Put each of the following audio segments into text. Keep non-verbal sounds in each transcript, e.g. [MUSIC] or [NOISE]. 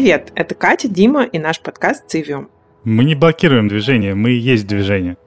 Привет, это Катя, Дима и наш подкаст «Цивиум». Мы не блокируем движение, мы и есть движение.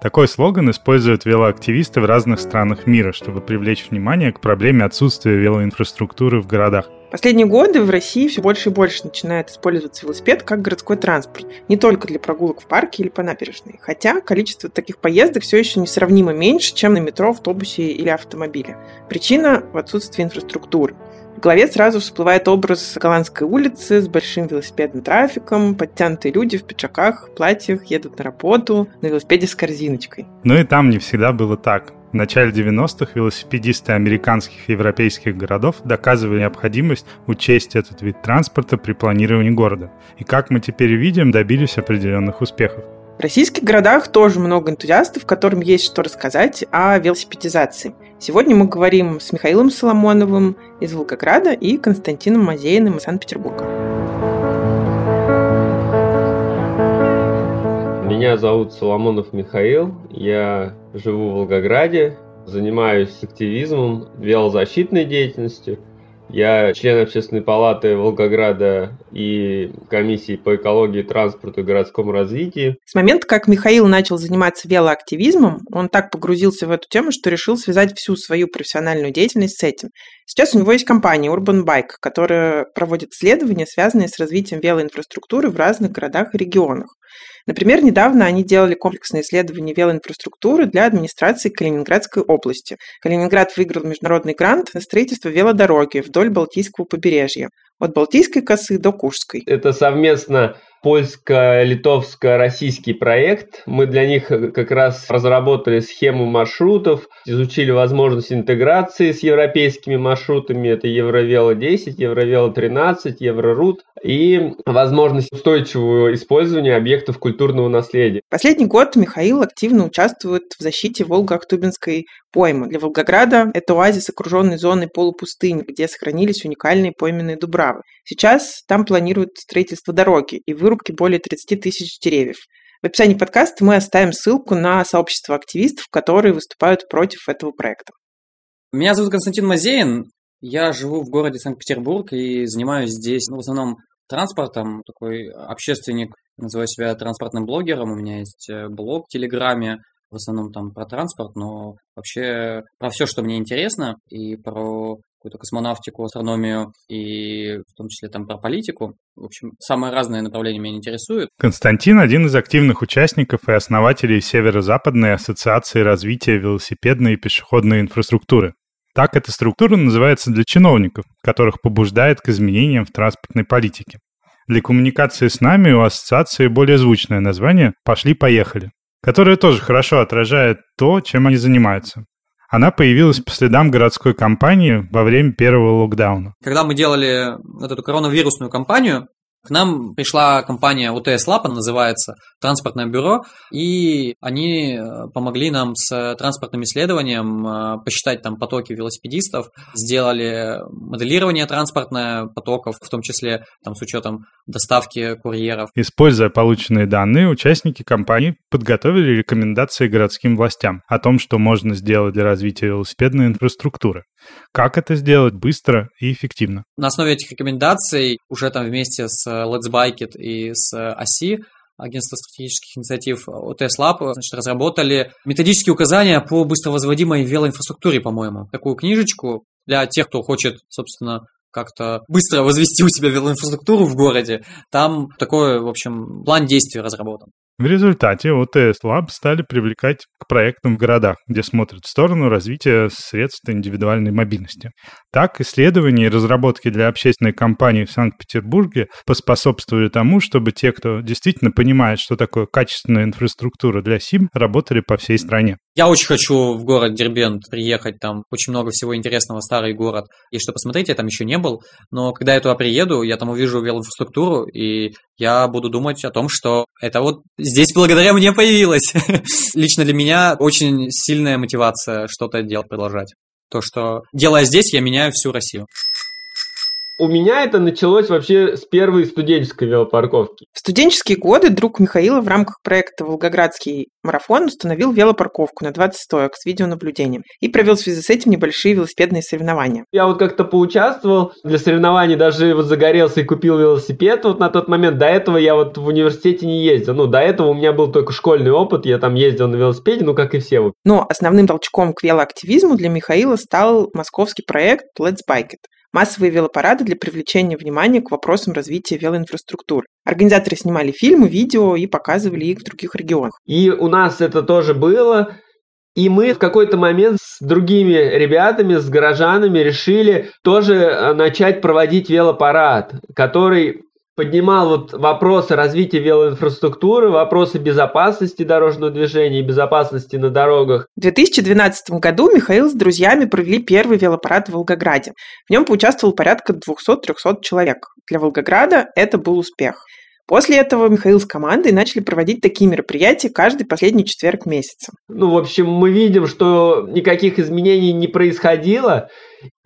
Такой слоган используют велоактивисты в разных странах мира, чтобы привлечь внимание к проблеме отсутствия велоинфраструктуры в городах. Последние годы в России все больше и больше начинает использоваться велосипед как городской транспорт, не только для прогулок в парке или по набережной. Хотя количество таких поездок все еще несравнимо меньше, чем на метро, автобусе или автомобиле. Причина в отсутствии инфраструктуры. В голове сразу всплывает образ голландской улицы с большим велосипедным трафиком, подтянутые люди в пиджаках, платьях едут на работу на велосипеде с корзиночкой. Но и там не всегда было так. В начале 90-х велосипедисты американских и европейских городов доказывали необходимость учесть этот вид транспорта при планировании города. И как мы теперь видим, добились определенных успехов. В российских городах тоже много энтузиастов, которым есть что рассказать о велосипедизации. Сегодня мы говорим с Михаилом Соломоновым из Волгограда и Константином Мазеиным из Санкт-Петербурга. Меня зовут Соломонов Михаил, я живу в Волгограде, занимаюсь активизмом, велозащитной деятельностью – я член общественной палаты Волгограда и комиссии по экологии, транспорту и городскому развитию. С момента, как Михаил начал заниматься велоактивизмом, он так погрузился в эту тему, что решил связать всю свою профессиональную деятельность с этим. Сейчас у него есть компания Urban Bike, которая проводит исследования, связанные с развитием велоинфраструктуры в разных городах и регионах. Например, недавно они делали комплексное исследование велоинфраструктуры для администрации Калининградской области. Калининград выиграл международный грант на строительство велодороги вдоль Балтийского побережья, от Балтийской косы до Куршской. Это совместно польско-литовско-российский проект. Мы для них как раз разработали схему маршрутов, изучили возможность интеграции с европейскими маршрутами. Это Евровело 10, Евровело 13, Еврорут и возможность устойчивого использования объектов культурного наследия. Последний год Михаил активно участвует в защите Волго-Ахтубинской поймы. Для Волгограда это оазис, окруженный зоной полупустыни, где сохранились уникальные пойменные дубравы. Сейчас там планируют строительство дороги и вырубки более 30 тысяч деревьев. В описании подкаста мы оставим ссылку на сообщество активистов, которые выступают против этого проекта. Меня зовут Константин Мазеин. Я живу в городе Санкт-Петербург и занимаюсь здесь ну, в основном транспортом. Такой общественник, называю себя транспортным блогером. У меня есть э, блог в Телеграме, в основном там про транспорт, но вообще про все, что мне интересно, и про какую-то космонавтику, астрономию и в том числе там про политику. В общем, самые разные направления меня интересуют. Константин – один из активных участников и основателей Северо-Западной ассоциации развития велосипедной и пешеходной инфраструктуры. Так эта структура называется для чиновников, которых побуждает к изменениям в транспортной политике. Для коммуникации с нами у ассоциации более звучное название «Пошли-поехали», которое тоже хорошо отражает то, чем они занимаются. Она появилась по следам городской кампании во время первого локдауна. Когда мы делали вот эту коронавирусную кампанию, к нам пришла компания УТС Лапа, называется, транспортное бюро, и они э, помогли нам с транспортным исследованием э, посчитать там потоки велосипедистов, сделали моделирование транспортное потоков, в том числе там с учетом доставки курьеров. Используя полученные данные, участники компании подготовили рекомендации городским властям о том, что можно сделать для развития велосипедной инфраструктуры. Как это сделать быстро и эффективно? На основе этих рекомендаций уже там вместе с Let's Bike It и с ОСИ Агентство стратегических инициатив ОТС Lab значит, разработали методические указания по быстровозводимой велоинфраструктуре, по-моему. Такую книжечку для тех, кто хочет, собственно, как-то быстро возвести у себя велоинфраструктуру в городе. Там такой, в общем, план действий разработан. В результате ОТС Lab стали привлекать к проектам в городах, где смотрят в сторону развития средств индивидуальной мобильности. Так, исследования и разработки для общественной компании в Санкт-Петербурге поспособствовали тому, чтобы те, кто действительно понимает, что такое качественная инфраструктура для СИМ, работали по всей стране. Я очень хочу в город Дербент приехать, там очень много всего интересного, старый город. И что посмотреть, я там еще не был, но когда я туда приеду, я там увижу велоинфраструктуру, и я буду думать о том, что это вот здесь благодаря мне появилось. [LAUGHS] Лично для меня очень сильная мотивация что-то делать, продолжать. То, что делая здесь, я меняю всю Россию. У меня это началось вообще с первой студенческой велопарковки. В студенческие годы друг Михаила в рамках проекта «Волгоградский марафон» установил велопарковку на 20 стоек с видеонаблюдением и провел в связи с этим небольшие велосипедные соревнования. Я вот как-то поучаствовал для соревнований, даже вот загорелся и купил велосипед вот на тот момент. До этого я вот в университете не ездил. Ну, до этого у меня был только школьный опыт, я там ездил на велосипеде, ну, как и все. Но основным толчком к велоактивизму для Михаила стал московский проект Let's Bike It массовые велопарады для привлечения внимания к вопросам развития велоинфраструктуры. Организаторы снимали фильмы, видео и показывали их в других регионах. И у нас это тоже было. И мы в какой-то момент с другими ребятами, с горожанами решили тоже э, начать проводить велопарад, который поднимал вот вопросы развития велоинфраструктуры, вопросы безопасности дорожного движения и безопасности на дорогах. В 2012 году Михаил с друзьями провели первый велопарад в Волгограде. В нем поучаствовал порядка 200-300 человек. Для Волгограда это был успех. После этого Михаил с командой начали проводить такие мероприятия каждый последний четверг месяца. Ну, в общем, мы видим, что никаких изменений не происходило,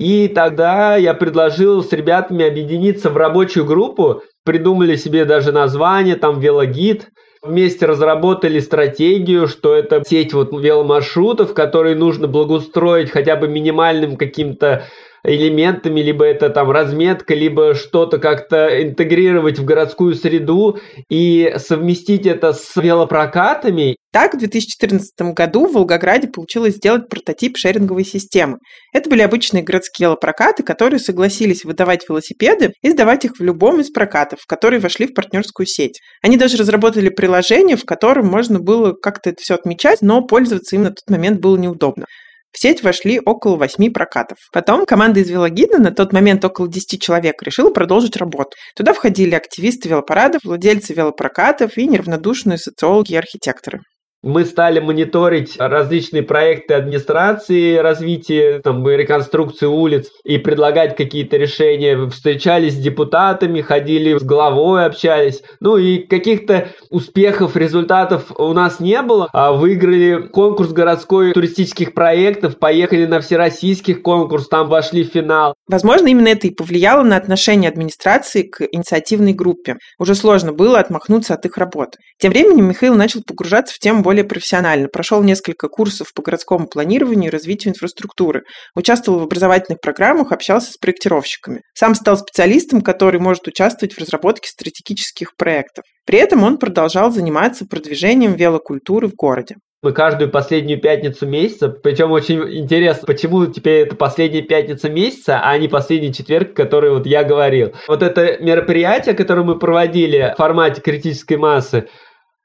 и тогда я предложил с ребятами объединиться в рабочую группу, придумали себе даже название, там велогид, вместе разработали стратегию, что это сеть вот веломаршрутов, которые нужно благоустроить хотя бы минимальным каким-то элементами, либо это там разметка, либо что-то как-то интегрировать в городскую среду и совместить это с велопрокатами. Так, в 2014 году в Волгограде получилось сделать прототип шеринговой системы. Это были обычные городские велопрокаты, которые согласились выдавать велосипеды и сдавать их в любом из прокатов, которые вошли в партнерскую сеть. Они даже разработали приложение, в котором можно было как-то это все отмечать, но пользоваться им на тот момент было неудобно. В сеть вошли около восьми прокатов. Потом команда из велогида, на тот момент около 10 человек, решила продолжить работу. Туда входили активисты велопарадов, владельцы велопрокатов и неравнодушные социологи и архитекторы. Мы стали мониторить различные проекты администрации, развития, там, реконструкции улиц и предлагать какие-то решения. Встречались с депутатами, ходили с главой, общались. Ну и каких-то успехов, результатов у нас не было. А выиграли конкурс городской туристических проектов, поехали на всероссийский конкурс, там вошли в финал. Возможно, именно это и повлияло на отношение администрации к инициативной группе. Уже сложно было отмахнуться от их работы. Тем временем Михаил начал погружаться в тему более профессионально. Прошел несколько курсов по городскому планированию и развитию инфраструктуры. Участвовал в образовательных программах, общался с проектировщиками. Сам стал специалистом, который может участвовать в разработке стратегических проектов. При этом он продолжал заниматься продвижением велокультуры в городе. Мы каждую последнюю пятницу месяца, причем очень интересно, почему теперь это последняя пятница месяца, а не последний четверг, который вот я говорил. Вот это мероприятие, которое мы проводили в формате критической массы,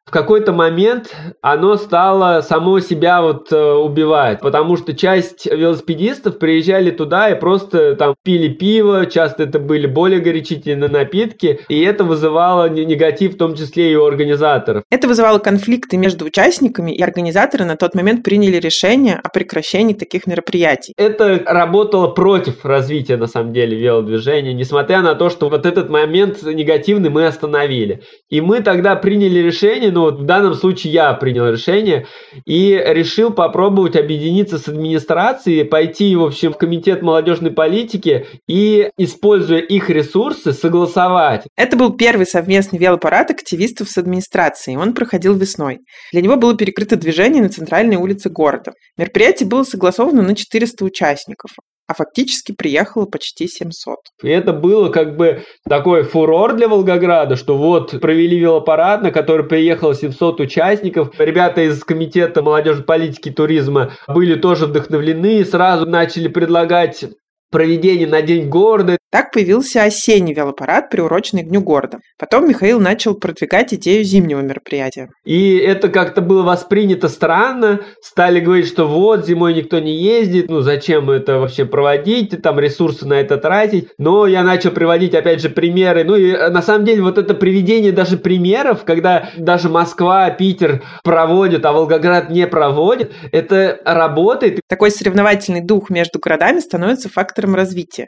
в какой-то момент оно стало само себя вот э, убивать, потому что часть велосипедистов приезжали туда и просто там пили пиво, часто это были более горячительные напитки, и это вызывало негатив в том числе и у организаторов. Это вызывало конфликты между участниками, и организаторы на тот момент приняли решение о прекращении таких мероприятий. Это работало против развития, на самом деле, велодвижения, несмотря на то, что вот этот момент негативный мы остановили. И мы тогда приняли решение, ну вот в данном случае я принял решение и решил попробовать объединиться с администрацией, пойти, в общем, в комитет молодежной политики и, используя их ресурсы, согласовать. Это был первый совместный велопарад активистов с администрацией. Он проходил весной. Для него было перекрыто движение на центральной улице города. Мероприятие было согласовано на 400 участников а фактически приехало почти 700. И это было как бы такой фурор для Волгограда, что вот провели велопарад, на который приехало 700 участников. Ребята из Комитета молодежи, политики и туризма были тоже вдохновлены, сразу начали предлагать проведение на День города. Так появился осенний велопарад, приуроченный к Дню города. Потом Михаил начал продвигать идею зимнего мероприятия. И это как-то было воспринято странно. Стали говорить, что вот, зимой никто не ездит, ну зачем это вообще проводить, там ресурсы на это тратить. Но я начал приводить, опять же, примеры. Ну и э, на самом деле вот это приведение даже примеров, когда даже Москва, Питер проводят, а Волгоград не проводит, это работает. Такой соревновательный дух между городами становится фактором развития.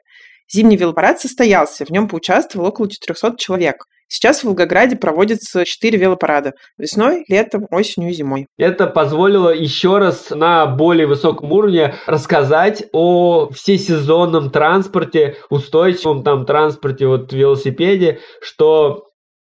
Зимний велопарад состоялся, в нем поучаствовало около 400 человек. Сейчас в Волгограде проводятся четыре велопарада. Весной, летом, осенью и зимой. Это позволило еще раз на более высоком уровне рассказать о всесезонном транспорте, устойчивом там транспорте, вот велосипеде, что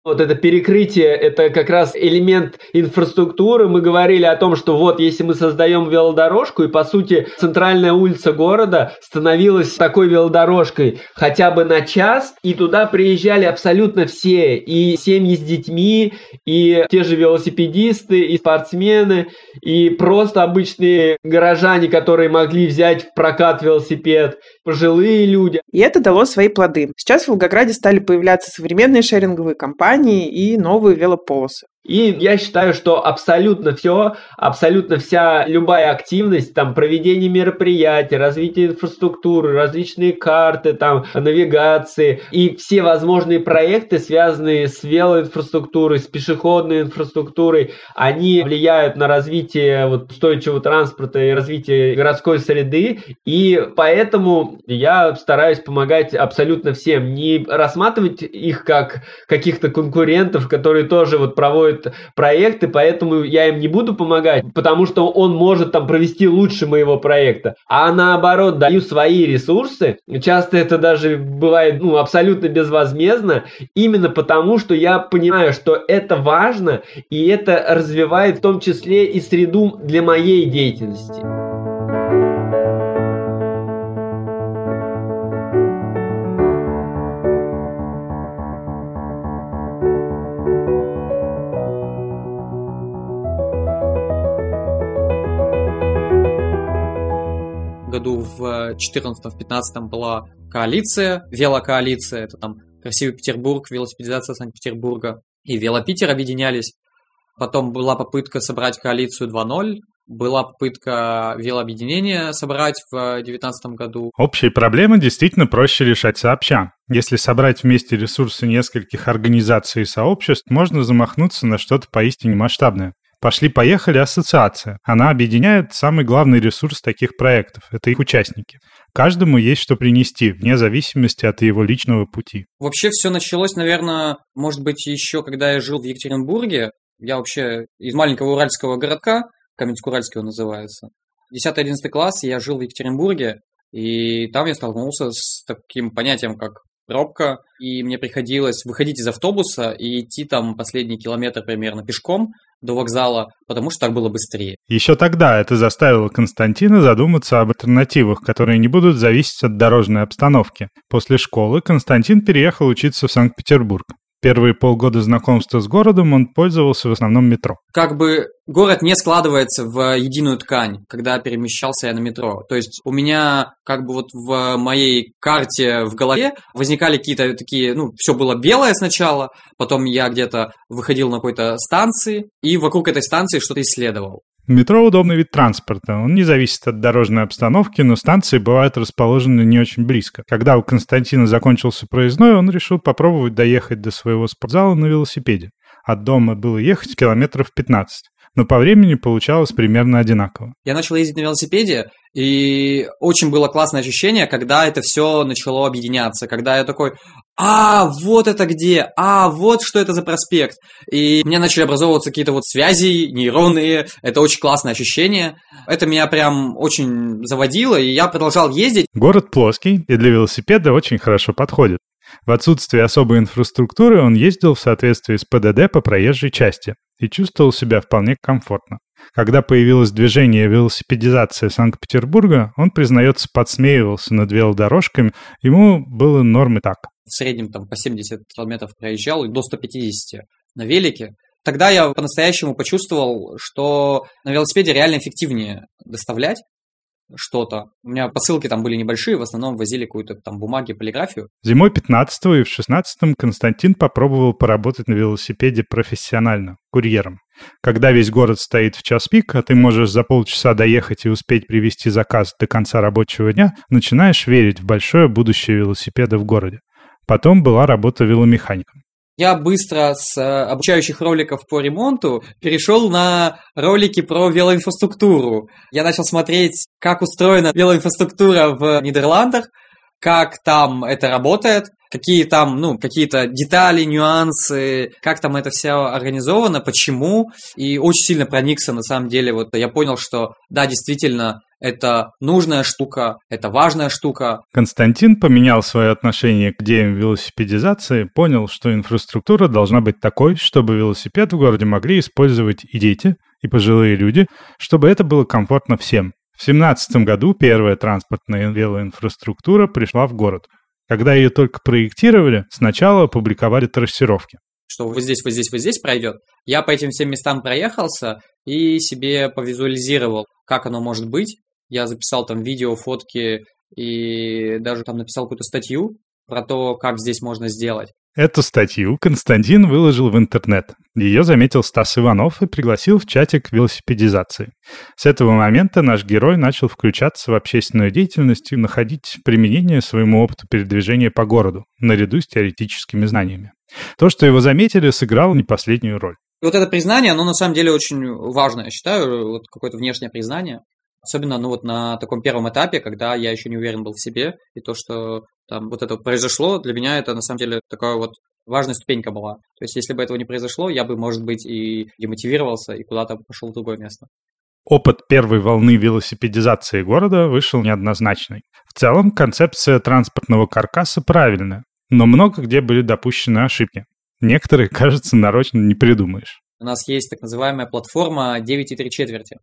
вот это перекрытие, это как раз элемент инфраструктуры. Мы говорили о том, что вот если мы создаем велодорожку, и по сути центральная улица города становилась такой велодорожкой хотя бы на час, и туда приезжали абсолютно все, и семьи с детьми, и те же велосипедисты, и спортсмены, и просто обычные горожане, которые могли взять в прокат велосипед, пожилые люди. И это дало свои плоды. Сейчас в Волгограде стали появляться современные шеринговые компании и новые велополосы. И я считаю, что абсолютно все, абсолютно вся любая активность, там, проведение мероприятий, развитие инфраструктуры, различные карты, там, навигации и все возможные проекты, связанные с велоинфраструктурой, с пешеходной инфраструктурой, они влияют на развитие вот, устойчивого транспорта и развитие городской среды. И поэтому я стараюсь помогать абсолютно всем, не рассматривать их как каких-то конкурентов, которые тоже вот проводят делают проекты, поэтому я им не буду помогать, потому что он может там провести лучше моего проекта. А наоборот, даю свои ресурсы, часто это даже бывает ну, абсолютно безвозмездно, именно потому, что я понимаю, что это важно, и это развивает в том числе и среду для моей деятельности. Году в 14-15 была коалиция, велокоалиция, это там Красивый Петербург, велосипедизация Санкт-Петербурга и Велопитер объединялись. Потом была попытка собрать коалицию 2.0, была попытка велообъединения собрать в 2019 году. Общие проблемы действительно проще решать сообща. Если собрать вместе ресурсы нескольких организаций и сообществ, можно замахнуться на что-то поистине масштабное. Пошли-поехали ассоциация. Она объединяет самый главный ресурс таких проектов. Это их участники. Каждому есть что принести, вне зависимости от его личного пути. Вообще все началось, наверное, может быть, еще когда я жил в Екатеринбурге. Я вообще из маленького уральского городка, Каменск-Уральский он называется. 10-11 класс я жил в Екатеринбурге, и там я столкнулся с таким понятием, как пробка, и мне приходилось выходить из автобуса и идти там последний километр примерно пешком до вокзала, потому что так было быстрее. Еще тогда это заставило Константина задуматься об альтернативах, которые не будут зависеть от дорожной обстановки. После школы Константин переехал учиться в Санкт-Петербург. Первые полгода знакомства с городом он пользовался в основном метро. Как бы город не складывается в единую ткань, когда перемещался я на метро. То есть у меня как бы вот в моей карте в голове возникали какие-то такие, ну, все было белое сначала, потом я где-то выходил на какой-то станции и вокруг этой станции что-то исследовал. Метро – удобный вид транспорта. Он не зависит от дорожной обстановки, но станции бывают расположены не очень близко. Когда у Константина закончился проездной, он решил попробовать доехать до своего спортзала на велосипеде. От дома было ехать километров 15 но по времени получалось примерно одинаково. Я начал ездить на велосипеде, и очень было классное ощущение, когда это все начало объединяться, когда я такой, а, вот это где, а, вот что это за проспект. И у меня начали образовываться какие-то вот связи нейронные, это очень классное ощущение. Это меня прям очень заводило, и я продолжал ездить. Город плоский и для велосипеда очень хорошо подходит. В отсутствие особой инфраструктуры он ездил в соответствии с ПДД по проезжей части и чувствовал себя вполне комфортно. Когда появилось движение велосипедизации Санкт-Петербурга, он, признается, подсмеивался над велодорожками, ему было нормы так. В среднем там по 70 километров проезжал и до 150 на велике. Тогда я по-настоящему почувствовал, что на велосипеде реально эффективнее доставлять, что-то. У меня посылки там были небольшие, в основном возили какую-то там бумаги, полиграфию. Зимой 15 и в 16 Константин попробовал поработать на велосипеде профессионально, курьером. Когда весь город стоит в час пик, а ты можешь за полчаса доехать и успеть привести заказ до конца рабочего дня, начинаешь верить в большое будущее велосипеда в городе. Потом была работа веломехаником. Я быстро с э, обучающих роликов по ремонту перешел на ролики про велоинфраструктуру. Я начал смотреть, как устроена велоинфраструктура в Нидерландах, как там это работает. какие там, ну, какие-то детали, нюансы, как там это все организовано, почему. И очень сильно проникся, на самом деле, вот я понял, что да, действительно, это нужная штука, это важная штука. Константин поменял свое отношение к идеям велосипедизации, понял, что инфраструктура должна быть такой, чтобы велосипед в городе могли использовать и дети, и пожилые люди, чтобы это было комфортно всем. В 2017 году первая транспортная велоинфраструктура пришла в город. Когда ее только проектировали, сначала опубликовали трассировки. Что вот здесь, вот здесь, вот здесь пройдет. Я по этим всем местам проехался и себе повизуализировал, как оно может быть. Я записал там видео, фотки и даже там написал какую-то статью про то, как здесь можно сделать. Эту статью Константин выложил в интернет. Ее заметил Стас Иванов и пригласил в чатик велосипедизации. С этого момента наш герой начал включаться в общественную деятельность и находить применение своему опыту передвижения по городу, наряду с теоретическими знаниями. То, что его заметили, сыграло не последнюю роль. Вот это признание, оно на самом деле очень важно, я считаю, вот какое-то внешнее признание. Особенно, ну вот на таком первом этапе, когда я еще не уверен был в себе, и то, что там вот это произошло, для меня это на самом деле такая вот важная ступенька была. То есть, если бы этого не произошло, я бы, может быть, и демотивировался, и куда-то пошел в другое место. Опыт первой волны велосипедизации города вышел неоднозначный. В целом, концепция транспортного каркаса правильная, но много где были допущены ошибки. Некоторые, кажется, нарочно не придумаешь. У нас есть так называемая платформа 9,3 четверти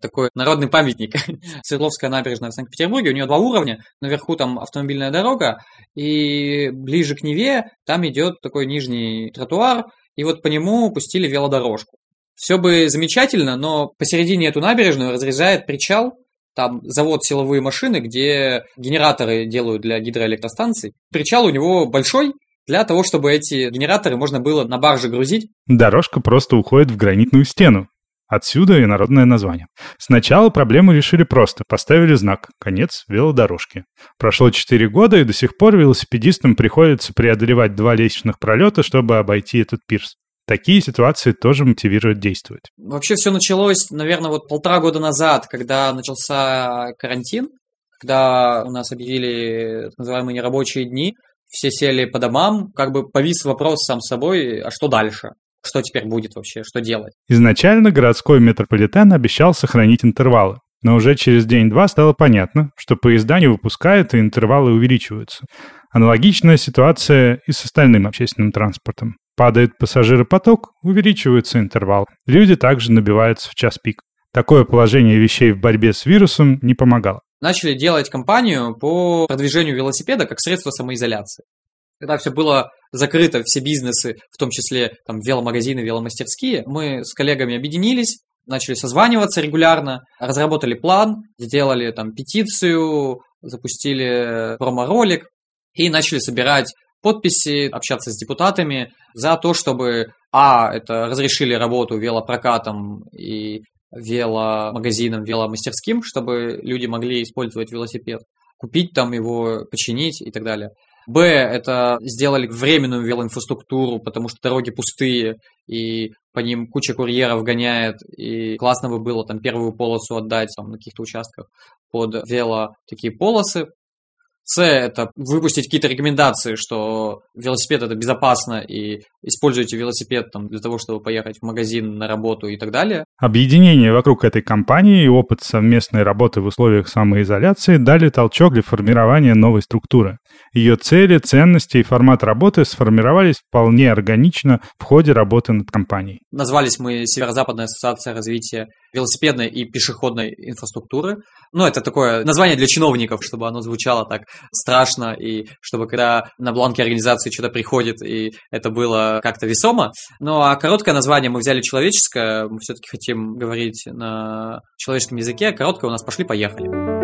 такой народный памятник. [LAUGHS] Свердловская набережная в Санкт-Петербурге. У нее два уровня. Наверху там автомобильная дорога, и ближе к Неве там идет такой нижний тротуар, и вот по нему пустили велодорожку. Все бы замечательно, но посередине эту набережную разрезает причал, там завод силовые машины, где генераторы делают для гидроэлектростанций. Причал у него большой, для того, чтобы эти генераторы можно было на барже грузить. Дорожка просто уходит в гранитную стену. Отсюда и народное название. Сначала проблему решили просто. Поставили знак «Конец велодорожки». Прошло 4 года, и до сих пор велосипедистам приходится преодолевать два лестничных пролета, чтобы обойти этот пирс. Такие ситуации тоже мотивируют действовать. Вообще все началось, наверное, вот полтора года назад, когда начался карантин, когда у нас объявили так называемые нерабочие дни, все сели по домам, как бы повис вопрос сам собой, а что дальше? Что теперь будет вообще? Что делать? Изначально городской метрополитен обещал сохранить интервалы. Но уже через день-два стало понятно, что поезда не выпускают и интервалы увеличиваются. Аналогичная ситуация и с остальным общественным транспортом. Падает пассажиропоток, увеличивается интервал. Люди также набиваются в час пик. Такое положение вещей в борьбе с вирусом не помогало. Начали делать кампанию по продвижению велосипеда как средство самоизоляции. Когда все было закрыто все бизнесы, в том числе там веломагазины, веломастерские, мы с коллегами объединились, начали созваниваться регулярно, разработали план, сделали там петицию, запустили промо-ролик и начали собирать подписи, общаться с депутатами за то, чтобы, а, это разрешили работу велопрокатом и веломагазинам, веломастерским, чтобы люди могли использовать велосипед, купить там его, починить и так далее. Б, это сделали временную велоинфраструктуру, потому что дороги пустые, и по ним куча курьеров гоняет, и классно бы было там первую полосу отдать там, на каких-то участках под вело такие полосы. С – это выпустить какие-то рекомендации, что велосипед – это безопасно, и используйте велосипед там, для того, чтобы поехать в магазин, на работу и так далее. Объединение вокруг этой компании и опыт совместной работы в условиях самоизоляции дали толчок для формирования новой структуры. Ее цели, ценности и формат работы сформировались вполне органично в ходе работы над компанией. Назвались мы Северо-Западная ассоциация развития велосипедной и пешеходной инфраструктуры. Ну, это такое название для чиновников, чтобы оно звучало так страшно, и чтобы когда на бланке организации что-то приходит, и это было как-то весомо. Ну, а короткое название мы взяли человеческое, мы все-таки хотим говорить на человеческом языке, короткое у нас «пошли-поехали».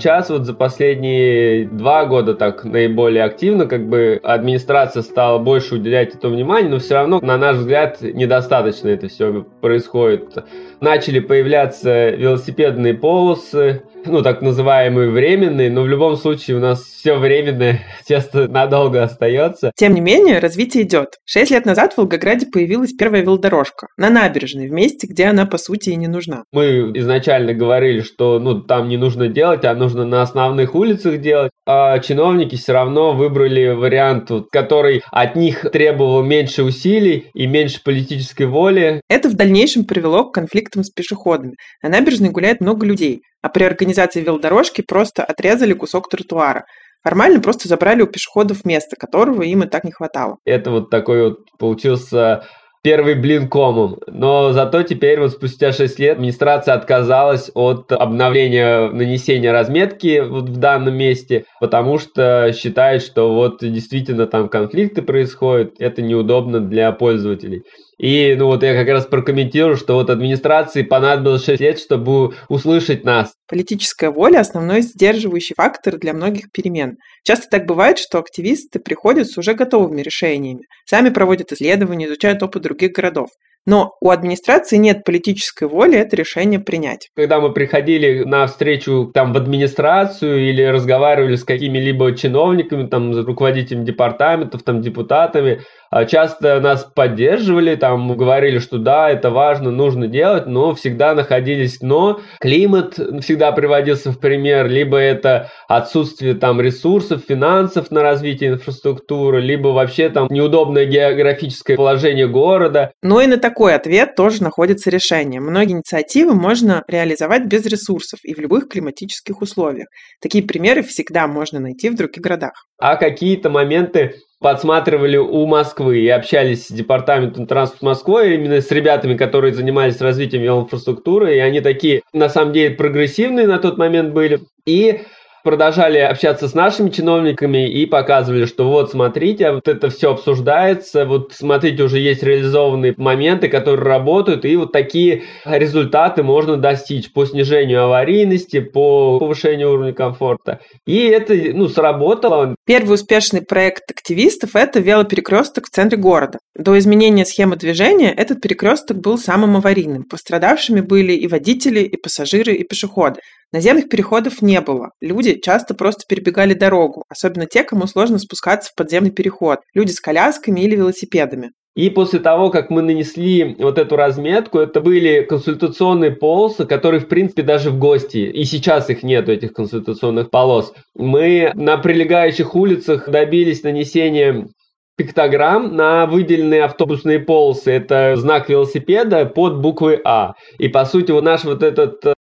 Сейчас вот за последние два года так наиболее активно как бы администрация стала больше уделять этому внимание, но все равно, на наш взгляд, недостаточно это все происходит. Начали появляться велосипедные полосы, ну, так называемые временные, но в любом случае у нас все временное [LAUGHS] часто надолго остается. Тем не менее, развитие идет. Шесть лет назад в Волгограде появилась первая велодорожка на набережной, в месте, где она, по сути, и не нужна. Мы изначально говорили, что ну, там не нужно делать, а нужно на основных улицах делать, а чиновники все равно выбрали вариант, который от них требовал меньше усилий и меньше политической воли. Это в дальнейшем привело к конфликтам с пешеходами. На набережной гуляет много людей, а при организации велодорожки просто отрезали кусок тротуара. Формально просто забрали у пешеходов место, которого им и так не хватало. Это вот такой вот получился первый блин комом. Но зато теперь вот спустя 6 лет администрация отказалась от обновления нанесения разметки вот в данном месте, потому что считает, что вот действительно там конфликты происходят, это неудобно для пользователей. И, ну вот я как раз прокомментирую, что вот администрации понадобилось 6 лет, чтобы услышать нас. Политическая воля – основной сдерживающий фактор для многих перемен. Часто так бывает, что активисты приходят с уже готовыми решениями, сами проводят исследования, изучают опыт других городов. Но у администрации нет политической воли это решение принять. Когда мы приходили на встречу там в администрацию или разговаривали с какими-либо чиновниками, там, руководителями департаментов, там, депутатами, часто нас поддерживали, там говорили, что да, это важно, нужно делать, но всегда находились но. Климат всегда приводился в пример, либо это отсутствие там ресурсов, финансов на развитие инфраструктуры, либо вообще там неудобное географическое положение города. Но и на такой ответ тоже находится решение. Многие инициативы можно реализовать без ресурсов и в любых климатических условиях. Такие примеры всегда можно найти в других городах. А какие-то моменты подсматривали у Москвы и общались с департаментом транспорта Москвы, именно с ребятами, которые занимались развитием велоинфраструктуры, и они такие, на самом деле, прогрессивные на тот момент были. И продолжали общаться с нашими чиновниками и показывали, что вот смотрите, вот это все обсуждается, вот смотрите, уже есть реализованные моменты, которые работают, и вот такие результаты можно достичь по снижению аварийности, по повышению уровня комфорта. И это, ну, сработало. Первый успешный проект активистов – это велоперекресток в центре города. До изменения схемы движения этот перекресток был самым аварийным. Пострадавшими были и водители, и пассажиры, и пешеходы. Наземных переходов не было. Люди часто просто перебегали дорогу, особенно те, кому сложно спускаться в подземный переход. Люди с колясками или велосипедами. И после того, как мы нанесли вот эту разметку, это были консультационные полосы, которые, в принципе, даже в гости, и сейчас их нет, этих консультационных полос. Мы на прилегающих улицах добились нанесения пиктограмм на выделенные автобусные полосы. Это знак велосипеда под буквой А. И, по сути, вот наш вот этот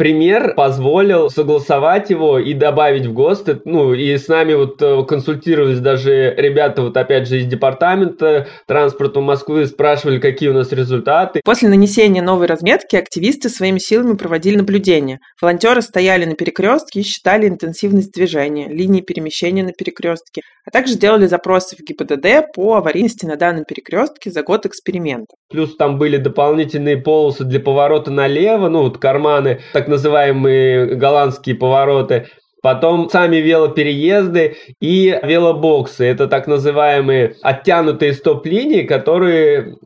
пример позволил согласовать его и добавить в ГОСТ. Ну, и с нами вот э, консультировались даже ребята, вот опять же, из департамента транспорта Москвы, спрашивали, какие у нас результаты. После нанесения новой разметки активисты своими силами проводили наблюдения. Волонтеры стояли на перекрестке и считали интенсивность движения, линии перемещения на перекрестке, а также делали запросы в ГИБДД по аварийности на данном перекрестке за год эксперимента. Плюс там были дополнительные полосы для поворота налево, ну вот карманы, так называемые голландские повороты. Потом сами велопереезды и велобоксы. Это так называемые оттянутые стоп-линии, которые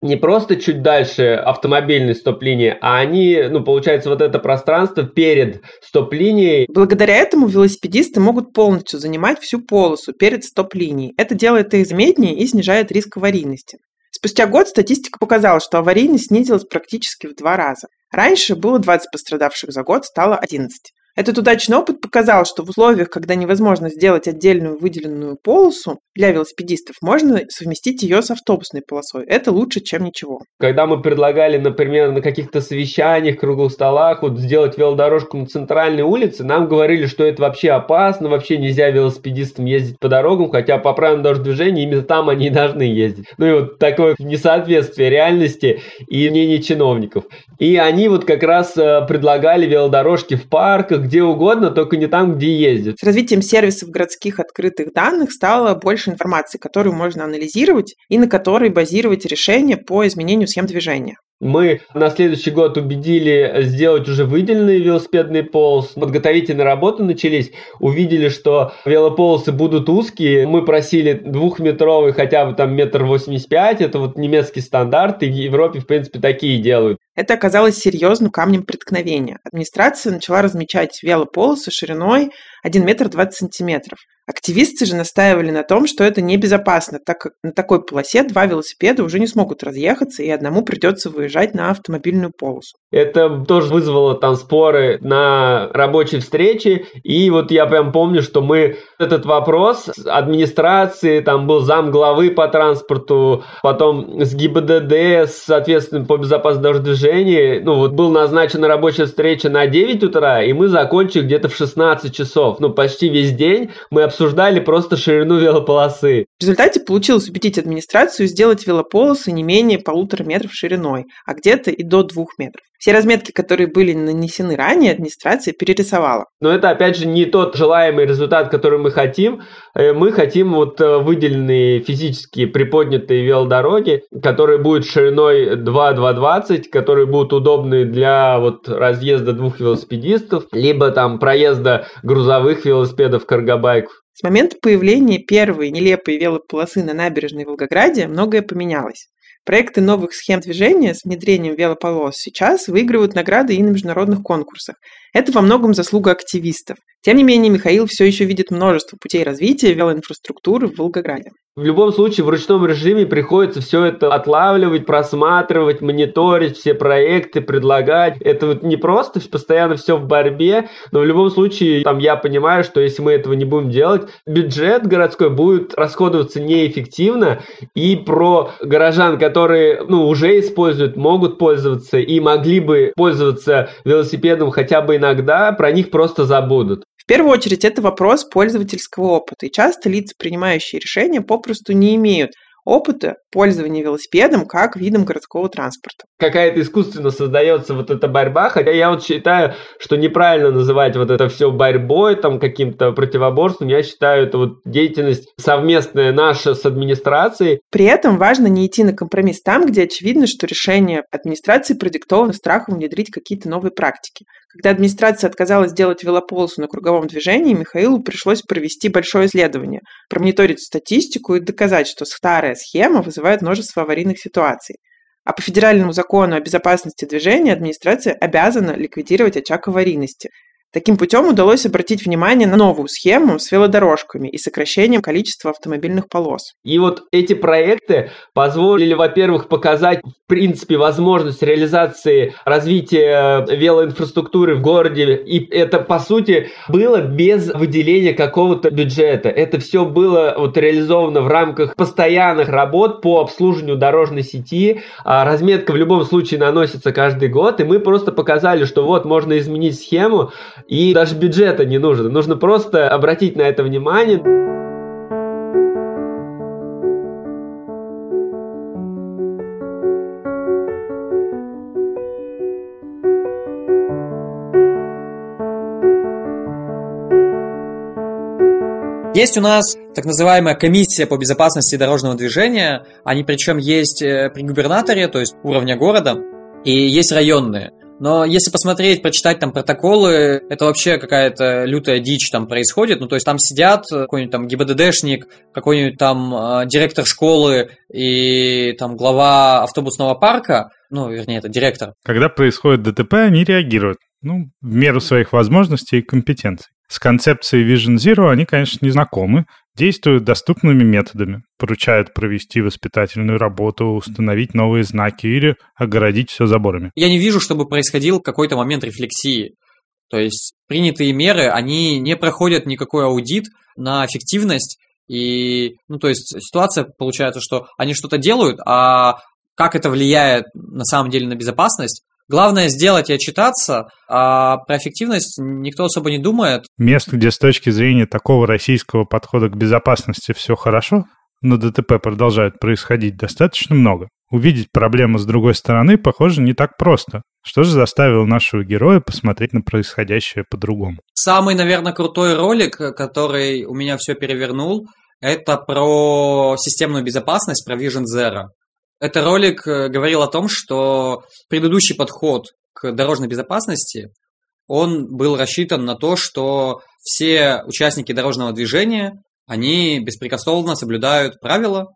не просто чуть дальше автомобильной стоп-линии, а они, ну, получается, вот это пространство перед стоп-линией. Благодаря этому велосипедисты могут полностью занимать всю полосу перед стоп-линией. Это делает их заметнее и снижает риск аварийности. Спустя год статистика показала, что аварийность снизилась практически в два раза. Раньше было 20 пострадавших за год, стало 11. Этот удачный опыт показал, что в условиях, когда невозможно сделать отдельную выделенную полосу для велосипедистов, можно совместить ее с автобусной полосой. Это лучше, чем ничего. Когда мы предлагали, например, на каких-то совещаниях, круглых столах вот сделать велодорожку на центральной улице, нам говорили, что это вообще опасно, вообще нельзя велосипедистам ездить по дорогам, хотя по правилам дорожного движения именно там они и должны ездить. Ну и вот такое несоответствие реальности и мнений чиновников. И они вот как раз э, предлагали велодорожки в парках, где угодно, только не там, где ездят. С развитием сервисов городских открытых данных стало больше информации, которую можно анализировать и на которой базировать решения по изменению схем движения. Мы на следующий год убедили сделать уже выделенный велосипедный полос. Подготовительные работы начались. Увидели, что велополосы будут узкие. Мы просили двухметровый, хотя бы там метр восемьдесят пять. Это вот немецкий стандарт. И в Европе, в принципе, такие делают. Это оказалось серьезным камнем преткновения. Администрация начала размечать велополосы шириной 1 метр 20 сантиметров. Активисты же настаивали на том, что это небезопасно, так как на такой полосе два велосипеда уже не смогут разъехаться, и одному придется выезжать на автомобильную полосу. Это тоже вызвало там споры на рабочей встрече, и вот я прям помню, что мы этот вопрос администрации, там был зам главы по транспорту, потом с ГИБДД, соответственно, по безопасности дорожного движения, ну вот был назначена рабочая встреча на 9 утра, и мы закончили где-то в 16 часов, ну почти весь день мы обсуждали просто ширину велополосы. В результате получилось убедить администрацию сделать велополосы не менее полутора метров шириной, а где-то и до двух метров. Все разметки, которые были нанесены ранее, администрация перерисовала. Но это, опять же, не тот желаемый результат, который мы хотим. Э, мы хотим вот э, выделенные физически приподнятые велодороги, которые будут шириной 2-2,20, которые будут удобны для вот разъезда двух велосипедистов, либо там проезда грузовых велосипедов, каргобайков. С момента появления первой нелепой велополосы на набережной Волгограде многое поменялось. Проекты новых схем движения с внедрением велополос сейчас выигрывают награды и на международных конкурсах. Это во многом заслуга активистов. Тем не менее, Михаил все еще видит множество путей развития велоинфраструктуры в Волгограде. В любом случае, в ручном режиме приходится все это отлавливать, просматривать, мониторить все проекты, предлагать. Это вот не просто постоянно все в борьбе, но в любом случае, там я понимаю, что если мы этого не будем делать, бюджет городской будет расходоваться неэффективно, и про горожан, которые ну, уже используют, могут пользоваться и могли бы пользоваться велосипедом хотя бы иногда, про них просто забудут. Первую очередь это вопрос пользовательского опыта, и часто лица, принимающие решения, попросту не имеют опыта пользования велосипедом как видом городского транспорта. Какая-то искусственно создается вот эта борьба, хотя я вот считаю, что неправильно называть вот это все борьбой, там каким-то противоборством. Я считаю, это вот деятельность совместная наша с администрацией. При этом важно не идти на компромисс там, где очевидно, что решение администрации продиктовано страхом внедрить какие-то новые практики. Когда администрация отказалась сделать велополосу на круговом движении, Михаилу пришлось провести большое исследование, промониторить статистику и доказать, что старая схема вызывает множество аварийных ситуаций. А по федеральному закону о безопасности движения администрация обязана ликвидировать очаг аварийности, Таким путем удалось обратить внимание на новую схему с велодорожками и сокращением количества автомобильных полос. И вот эти проекты позволили, во-первых, показать, в принципе, возможность реализации развития велоинфраструктуры в городе. И это, по сути, было без выделения какого-то бюджета. Это все было вот реализовано в рамках постоянных работ по обслуживанию дорожной сети. А разметка в любом случае наносится каждый год, и мы просто показали, что вот можно изменить схему, и даже бюджета не нужно. Нужно просто обратить на это внимание. Есть у нас так называемая комиссия по безопасности дорожного движения. Они причем есть э, при губернаторе, то есть уровня города, и есть районные. Но если посмотреть, прочитать там протоколы, это вообще какая-то лютая дичь там происходит. Ну, то есть там сидят какой-нибудь там ГИБДДшник, какой-нибудь там э, директор школы и там глава автобусного парка, ну, вернее, это директор. Когда происходит ДТП, они реагируют, ну, в меру своих возможностей и компетенций. С концепцией Vision Zero они, конечно, не знакомы, действуют доступными методами, поручают провести воспитательную работу, установить новые знаки или огородить все заборами. Я не вижу, чтобы происходил какой-то момент рефлексии. То есть принятые меры, они не проходят никакой аудит на эффективность. И, ну, то есть ситуация получается, что они что-то делают, а как это влияет на самом деле на безопасность, Главное сделать и отчитаться, а про эффективность никто особо не думает. Мест, где с точки зрения такого российского подхода к безопасности все хорошо, но ДТП продолжает происходить достаточно много. Увидеть проблему с другой стороны, похоже, не так просто. Что же заставило нашего героя посмотреть на происходящее по-другому? Самый, наверное, крутой ролик, который у меня все перевернул, это про системную безопасность, про Vision Zero. Это ролик э, говорил о том, что предыдущий подход к дорожной безопасности, он был рассчитан на то, что все участники дорожного движения, они беспрекословно соблюдают правила,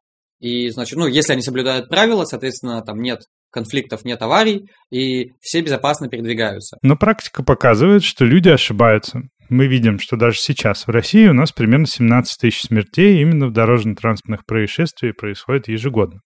и, значит, ну, если они соблюдают правила, соответственно, там нет конфликтов, нет аварий, и все безопасно передвигаются. Но практика показывает, что люди ошибаются. Мы видим, что даже сейчас в России у нас примерно 17 тысяч смертей именно в дорожно-транспортных происшествиях происходит ежегодно.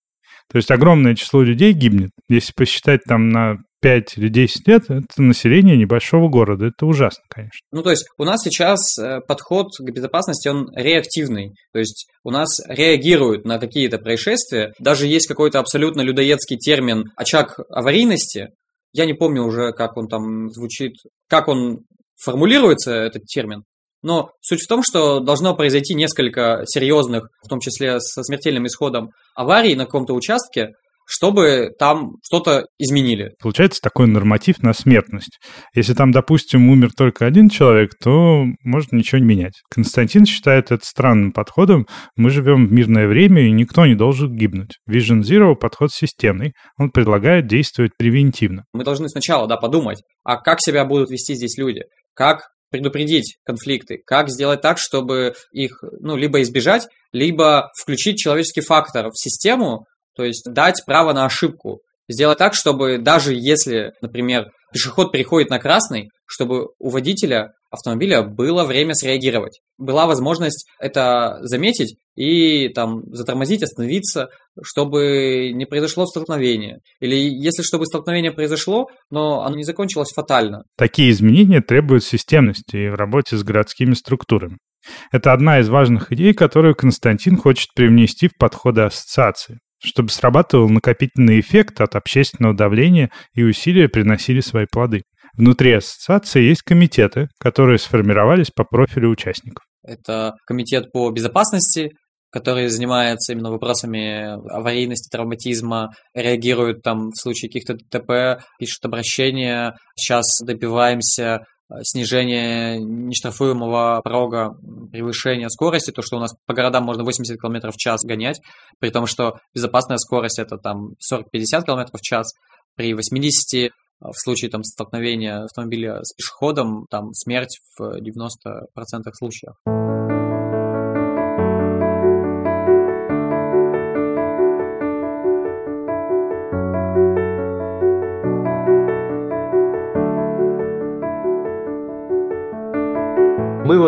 То есть огромное число людей гибнет. Если посчитать там на 5 или 10 лет, это население небольшого города. Это ужасно, конечно. Ну, то есть у нас сейчас э, подход к безопасности, он реактивный. То есть у нас реагируют на какие-то происшествия. Даже есть какой-то абсолютно людоедский термин «очаг аварийности». Я не помню уже, как он там звучит, как он формулируется, этот термин. Но суть в том, что должно произойти несколько серьезных, в том числе со смертельным исходом, аварий на каком-то участке, чтобы там что-то изменили. Получается такой норматив на смертность. Если там, допустим, умер только один человек, то можно ничего не менять. Константин считает это странным подходом. Мы живем в мирное время, и никто не должен гибнуть. Vision Zero — подход системный. Он предлагает действовать превентивно. Мы должны сначала да, подумать, а как себя будут вести здесь люди? Как предупредить конфликты, как сделать так, чтобы их ну, либо избежать, либо включить человеческий фактор в систему, то есть дать право на ошибку. Сделать так, чтобы даже если, например, пешеход переходит на красный, чтобы у водителя автомобиля было время среагировать. Была возможность это заметить и там затормозить, остановиться, чтобы не произошло столкновение. Или если чтобы столкновение произошло, но оно не закончилось фатально. Такие изменения требуют системности в работе с городскими структурами. Это одна из важных идей, которую Константин хочет привнести в подходы ассоциации чтобы срабатывал накопительный эффект от общественного давления и усилия приносили свои плоды. Внутри ассоциации есть комитеты, которые сформировались по профилю участников. Это комитет по безопасности, который занимается именно вопросами аварийности, травматизма, реагирует там в случае каких-то ДТП, пишет обращения. Сейчас добиваемся Э, снижение нештрафуемого порога превышения скорости, то, что у нас по городам можно 80 км в час гонять, при том, что безопасная скорость это там 40-50 км в час, при 80 э, в случае там столкновения автомобиля с пешеходом, там смерть в 90% случаев.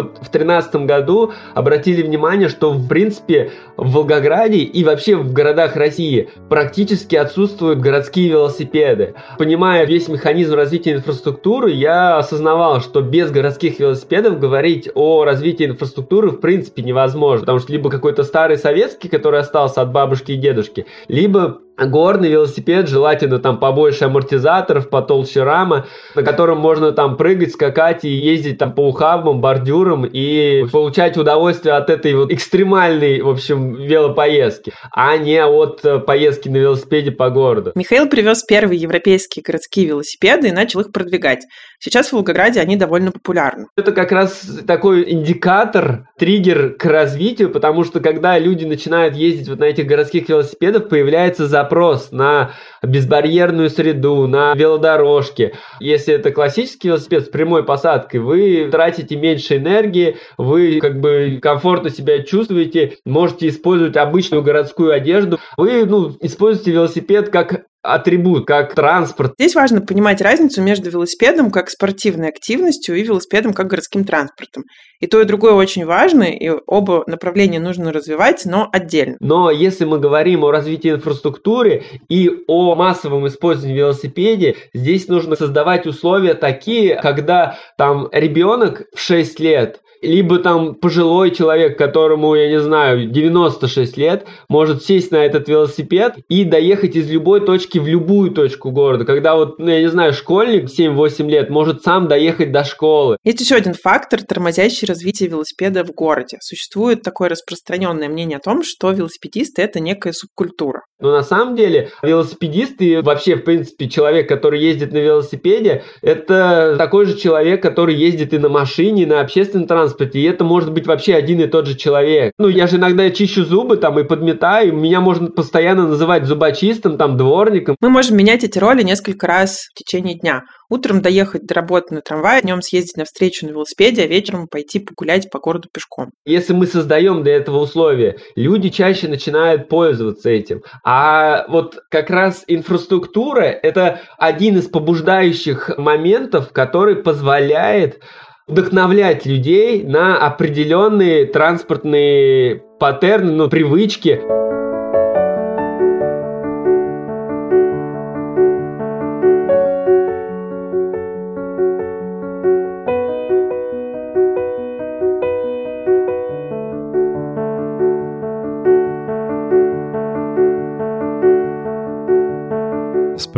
Вот в 2013 году обратили внимание, что в принципе в Волгограде и вообще в городах России практически отсутствуют городские велосипеды. Понимая весь механизм развития инфраструктуры, я осознавал, что без городских велосипедов говорить о развитии инфраструктуры в принципе невозможно, потому что либо какой-то старый советский, который остался от бабушки и дедушки, либо горный велосипед, желательно там побольше амортизаторов, потолще рама, на котором можно там прыгать, скакать и ездить там по ухабам, бордюрам и получать удовольствие от этой вот экстремальной, в общем, велопоездки, а не от э, поездки на велосипеде по городу. Михаил привез первые европейские городские велосипеды и начал их продвигать. Сейчас в Волгограде они довольно популярны. Это как раз такой индикатор, триггер к развитию, потому что когда люди начинают ездить вот на этих городских велосипедах, появляется за запрос на безбарьерную среду, на велодорожки. Если это классический велосипед с прямой посадкой, вы тратите меньше энергии, вы как бы комфортно себя чувствуете, можете использовать обычную городскую одежду. Вы ну, используете велосипед как атрибут, как транспорт. Здесь важно понимать разницу между велосипедом как спортивной активностью и велосипедом как городским транспортом. И то, и другое очень важно, и оба направления нужно развивать, но отдельно. Но если мы говорим о развитии инфраструктуры и о массовом использовании велосипеде, здесь нужно создавать условия такие, когда там ребенок в 6 лет либо там пожилой человек, которому, я не знаю, 96 лет, может сесть на этот велосипед и доехать из любой точки в любую точку города. Когда вот, ну, я не знаю, школьник 7-8 лет может сам доехать до школы. Есть еще один фактор, тормозящий развитие велосипеда в городе. Существует такое распространенное мнение о том, что велосипедисты – это некая субкультура. Но на самом деле велосипедист и вообще, в принципе, человек, который ездит на велосипеде, это такой же человек, который ездит и на машине, и на общественном транспорте, транспорте, и это может быть вообще один и тот же человек. Ну, я же иногда чищу зубы там и подметаю, меня можно постоянно называть зубочистом, там, дворником. Мы можем менять эти роли несколько раз в течение дня. Утром доехать до работы на трамвае, днем съездить на встречу на велосипеде, а вечером пойти погулять по городу пешком. Если мы создаем для этого условия, люди чаще начинают пользоваться этим. А вот как раз инфраструктура – это один из побуждающих моментов, который позволяет вдохновлять людей на определенные транспортные паттерны, ну, привычки.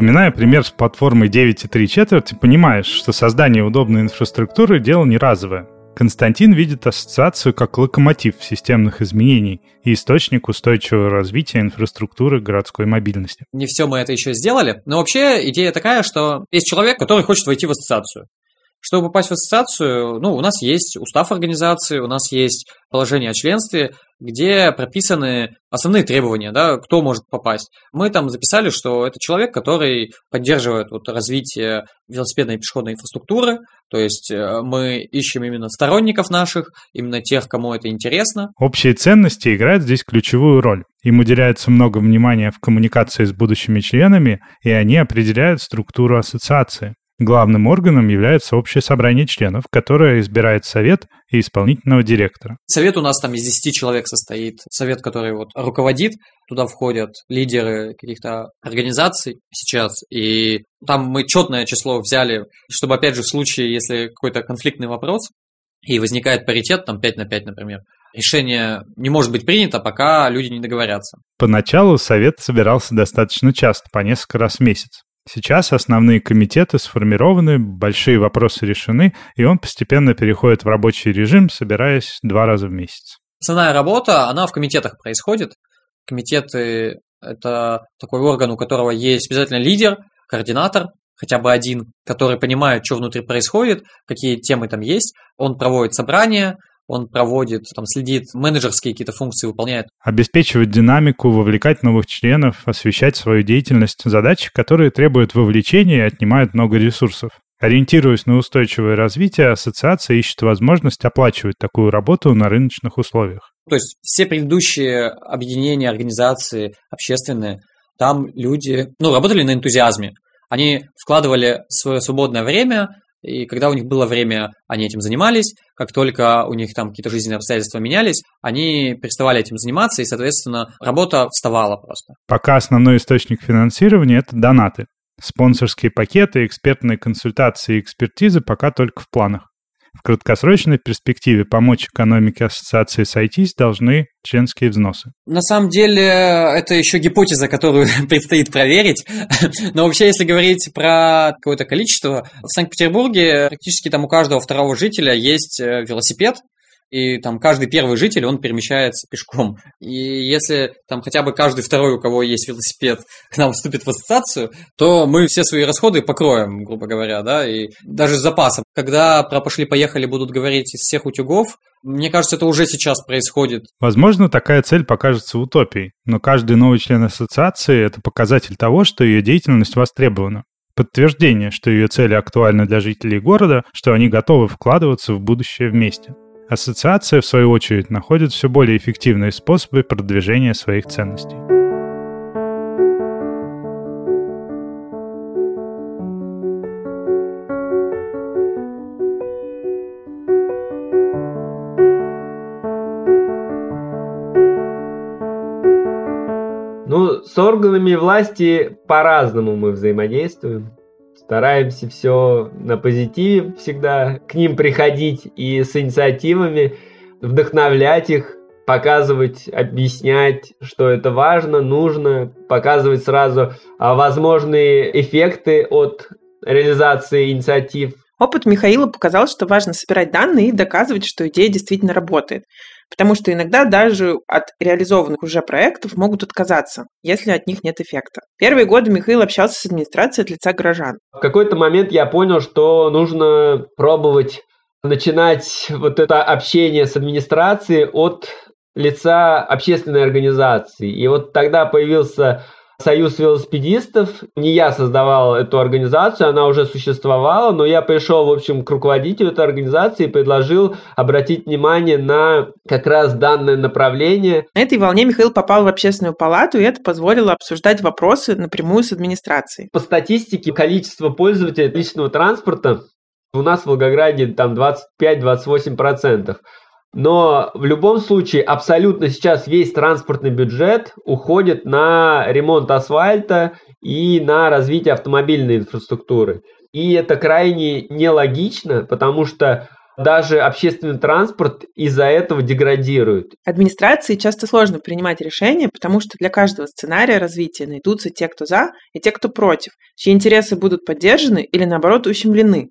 Вспоминая пример с платформой 9,3 четверти, понимаешь, что создание удобной инфраструктуры – дело не разовое. Константин видит ассоциацию как локомотив системных изменений и источник устойчивого развития инфраструктуры городской мобильности. Не все мы это еще сделали, но вообще идея такая, что есть человек, который хочет войти в ассоциацию. Чтобы попасть в ассоциацию, ну, у нас есть устав организации, у нас есть положение о членстве, где прописаны основные требования, да, кто может попасть. Мы там записали, что это человек, который поддерживает вот развитие велосипедной и пешеходной инфраструктуры, то есть э, мы ищем именно сторонников наших, именно тех, кому это интересно. Общие ценности играют здесь ключевую роль. Им уделяется много внимания в коммуникации с будущими членами, и они определяют структуру ассоциации. Главным органом является общее собрание членов, которое избирает совет и исполнительного директора. Совет у нас там из 10 человек состоит. Совет, который вот руководит, туда входят лидеры каких-то организаций сейчас, и там мы четное число взяли, чтобы, опять же, в случае, если какой-то конфликтный вопрос, и возникает паритет, там 5 на 5, например, решение не может быть принято, пока люди не договорятся. Поначалу совет собирался достаточно часто, по несколько раз в месяц. Сейчас основные комитеты сформированы, большие вопросы решены, и он постепенно переходит в рабочий режим, собираясь два раза в месяц. Основная работа, она в комитетах происходит. Комитеты – это такой орган, у которого есть обязательно лидер, координатор, хотя бы один, который понимает, что внутри происходит, какие темы там есть. Он проводит собрания, он проводит, там следит, менеджерские какие-то функции выполняет. Обеспечивать динамику, вовлекать новых членов, освещать свою деятельность, задачи, которые требуют вовлечения и отнимают много ресурсов. Ориентируясь на устойчивое развитие, ассоциация ищет возможность оплачивать такую работу на рыночных условиях. То есть все предыдущие объединения, организации общественные, там люди ну, работали на энтузиазме. Они вкладывали свое свободное время и когда у них было время, они этим занимались. Как только у них там какие-то жизненные обстоятельства менялись, они переставали этим заниматься, и, соответственно, работа вставала просто. Пока основной источник финансирования – это донаты. Спонсорские пакеты, экспертные консультации и экспертизы пока только в планах. В краткосрочной перспективе помочь экономике ассоциации сойтись должны членские взносы. На самом деле, это еще гипотеза, которую [LAUGHS] предстоит проверить. [LAUGHS] Но вообще, если говорить про какое-то количество, в Санкт-Петербурге практически там у каждого второго жителя есть э, велосипед, и там каждый первый житель, он перемещается пешком. И если там хотя бы каждый второй, у кого есть велосипед, к нам вступит в ассоциацию, то мы все свои расходы покроем, грубо говоря, да, и даже с запасом. Когда про пошли-поехали будут говорить из всех утюгов, мне кажется, это уже сейчас происходит. Возможно, такая цель покажется утопией, но каждый новый член ассоциации – это показатель того, что ее деятельность востребована подтверждение, что ее цели актуальны для жителей города, что они готовы вкладываться в будущее вместе. Ассоциация, в свою очередь, находит все более эффективные способы продвижения своих ценностей. Ну, с органами власти по-разному мы взаимодействуем стараемся все на позитиве всегда к ним приходить и с инициативами вдохновлять их, показывать, объяснять, что это важно, нужно, показывать сразу а, возможные эффекты от реализации инициатив. Опыт Михаила показал, что важно собирать данные и доказывать, что идея действительно работает. Потому что иногда даже от реализованных уже проектов могут отказаться, если от них нет эффекта. Первые годы Михаил общался с администрацией от лица горожан. В какой-то момент я понял, что нужно пробовать начинать вот это общение с администрацией от лица общественной организации. И вот тогда появился Союз велосипедистов. Не я создавал эту организацию, она уже существовала, но я пришел, в общем, к руководителю этой организации и предложил обратить внимание на как раз данное направление. На этой волне Михаил попал в общественную палату, и это позволило обсуждать вопросы напрямую с администрацией. По статистике, количество пользователей личного транспорта у нас в Волгограде там 25-28%. Но в любом случае абсолютно сейчас весь транспортный бюджет уходит на ремонт асфальта и на развитие автомобильной инфраструктуры. И это крайне нелогично, потому что даже общественный транспорт из-за этого деградирует. Администрации часто сложно принимать решения, потому что для каждого сценария развития найдутся те, кто за, и те, кто против, чьи интересы будут поддержаны или, наоборот, ущемлены.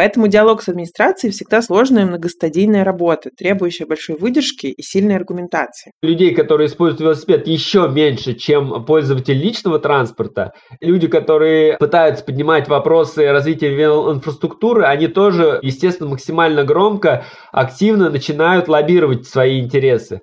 Поэтому диалог с администрацией всегда сложная многостадийная работа, требующая большой выдержки и сильной аргументации. Людей, которые используют велосипед, еще меньше, чем пользователи личного транспорта. Люди, которые пытаются поднимать вопросы развития велоинфраструктуры, они тоже, естественно, максимально громко, активно начинают лоббировать свои интересы.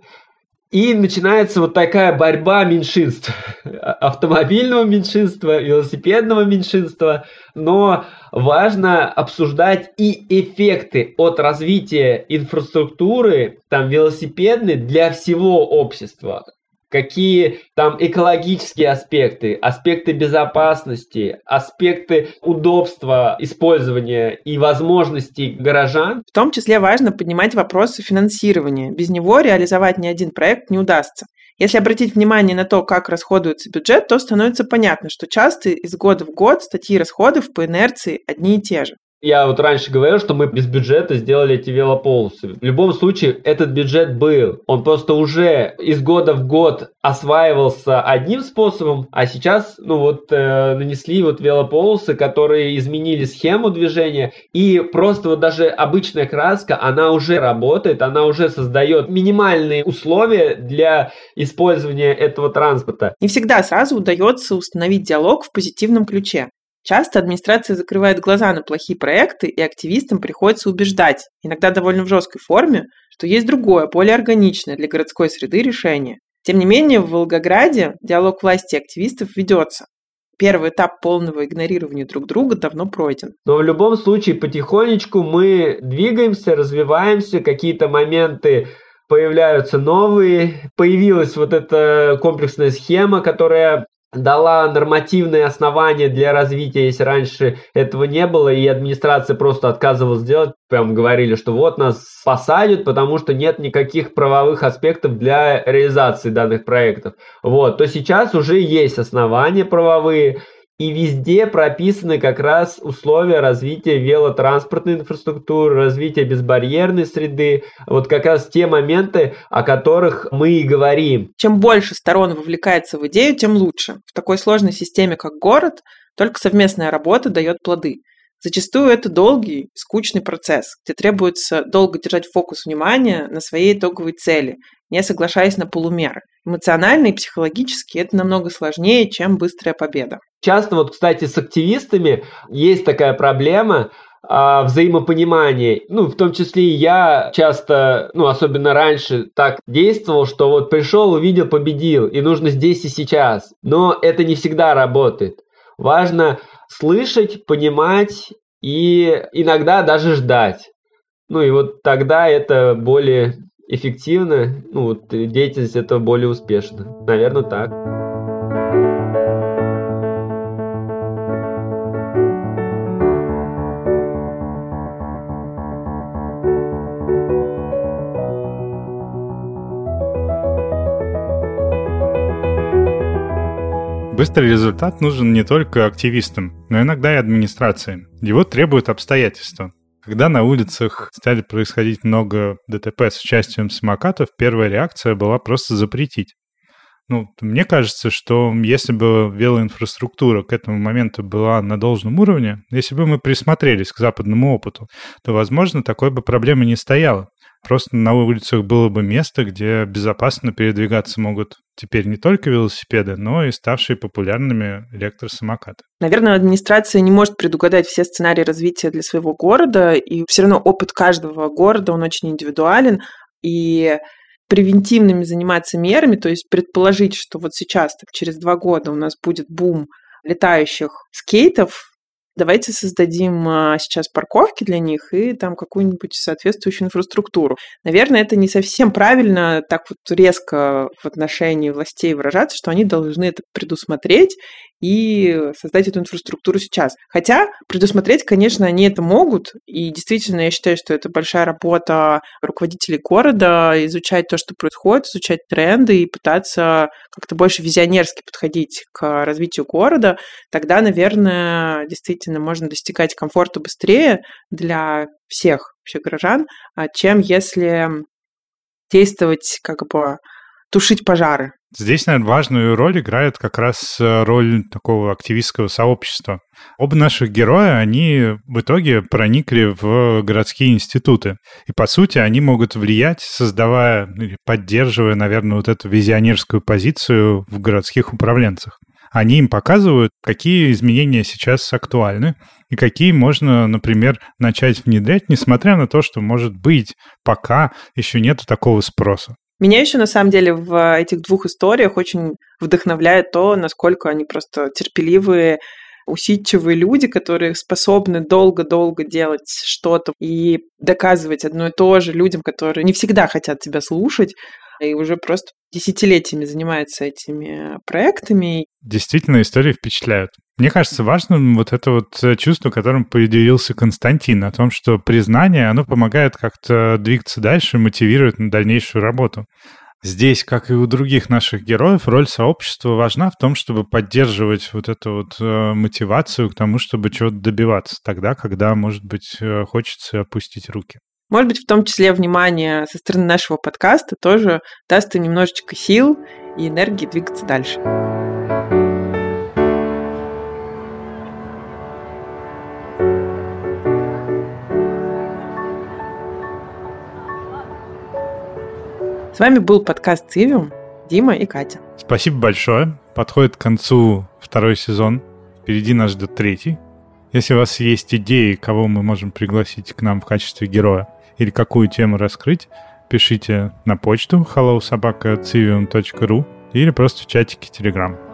И начинается вот такая борьба меньшинств. [LAUGHS] Автомобильного меньшинства, велосипедного меньшинства. Но важно обсуждать и эффекты от развития инфраструктуры, там, велосипедной для всего общества какие там экологические аспекты, аспекты безопасности, аспекты удобства использования и возможностей горожан. В том числе важно поднимать вопросы финансирования. Без него реализовать ни один проект не удастся. Если обратить внимание на то, как расходуется бюджет, то становится понятно, что часто из года в год статьи расходов по инерции одни и те же. Я вот раньше говорил, что мы без бюджета сделали эти велополосы. В любом случае, этот бюджет был. Он просто уже из года в год осваивался одним способом, а сейчас, ну вот, э, нанесли вот велополосы, которые изменили схему движения, и просто вот даже обычная краска, она уже работает, она уже создает минимальные условия для использования этого транспорта. Не всегда сразу удается установить диалог в позитивном ключе. Часто администрация закрывает глаза на плохие проекты, и активистам приходится убеждать, иногда довольно в жесткой форме, что есть другое, более органичное для городской среды решение. Тем не менее, в Волгограде диалог власти и активистов ведется. Первый этап полного игнорирования друг друга давно пройден. Но в любом случае потихонечку мы двигаемся, развиваемся, какие-то моменты появляются новые. Появилась вот эта комплексная схема, которая дала нормативные основания для развития, если раньше этого не было, и администрация просто отказывалась делать, прям говорили, что вот нас посадят, потому что нет никаких правовых аспектов для реализации данных проектов. Вот, то сейчас уже есть основания правовые, и везде прописаны как раз условия развития велотранспортной инфраструктуры, развития безбарьерной среды. Вот как раз те моменты, о которых мы и говорим. Чем больше сторон вовлекается в идею, тем лучше. В такой сложной системе, как город, только совместная работа дает плоды. Зачастую это долгий, скучный процесс, где требуется долго держать фокус внимания на своей итоговой цели, не соглашаясь на полумеры. Эмоционально и психологически это намного сложнее, чем быстрая победа. Часто вот, кстати, с активистами есть такая проблема, а, взаимопонимания. Ну, в том числе и я часто, ну, особенно раньше, так действовал, что вот пришел, увидел, победил, и нужно здесь и сейчас. Но это не всегда работает. Важно слышать, понимать и иногда даже ждать. Ну и вот тогда это более эффективно, ну вот деятельность этого более успешна. Наверное, так. Быстрый результат нужен не только активистам, но иногда и администрации. Его требуют обстоятельства. Когда на улицах стали происходить много ДТП с участием самокатов, первая реакция была просто запретить. Ну, мне кажется, что если бы велоинфраструктура к этому моменту была на должном уровне, если бы мы присмотрелись к западному опыту, то, возможно, такой бы проблемы не стояло. Просто на улицах было бы место, где безопасно передвигаться могут теперь не только велосипеды, но и ставшие популярными электросамокаты. Наверное, администрация не может предугадать все сценарии развития для своего города, и все равно опыт каждого города, он очень индивидуален, и превентивными заниматься мерами, то есть предположить, что вот сейчас, так, через два года у нас будет бум летающих скейтов, давайте создадим а, сейчас парковки для них и там какую-нибудь соответствующую инфраструктуру. Наверное, это не совсем правильно так вот резко в отношении властей выражаться, что они должны это предусмотреть и создать эту инфраструктуру сейчас. Хотя предусмотреть, конечно, они это могут, и действительно я считаю, что это большая работа руководителей города, изучать то, что происходит, изучать тренды и пытаться как-то больше визионерски подходить к развитию города. Тогда, наверное, действительно можно достигать комфорта быстрее для всех вообще горожан, а чем если действовать как бы тушить пожары. Здесь, наверное, важную роль играет как раз э, роль такого активистского сообщества. Оба наших героя, они в итоге проникли в городские институты. И, по сути, они могут влиять, создавая или поддерживая, наверное, вот эту визионерскую позицию в городских управленцах. Они им показывают, какие изменения сейчас актуальны и какие можно, например, начать внедрять, несмотря на то, что, может быть, пока еще нет такого спроса. Меня еще, на самом деле, в этих двух историях очень вдохновляет то, насколько они просто терпеливые, усидчивые люди, которые способны долго-долго делать что-то и доказывать одно и то же людям, которые не всегда хотят тебя слушать, и уже просто десятилетиями занимаются этими проектами. Действительно, истории впечатляют. Мне кажется важным вот это вот э, чувство, которым поделился Константин, о том, что признание, оно помогает как-то двигаться дальше, мотивирует на дальнейшую работу. Здесь, как и у других наших героев, роль сообщества важна в том, чтобы поддерживать вот эту вот э, мотивацию к тому, чтобы чего-то добиваться тогда, когда, может быть, э, хочется опустить руки. Может быть, в том числе внимание со стороны нашего подкаста тоже даст им немножечко сил и энергии двигаться дальше. С вами был подкаст «Цивиум», Дима и Катя. Спасибо большое. Подходит к концу второй сезон. Впереди нас ждет третий. Если у вас есть идеи, кого мы можем пригласить к нам в качестве героя, или какую тему раскрыть, пишите на почту hellosobaka.civium.ru или просто в чатике Telegram.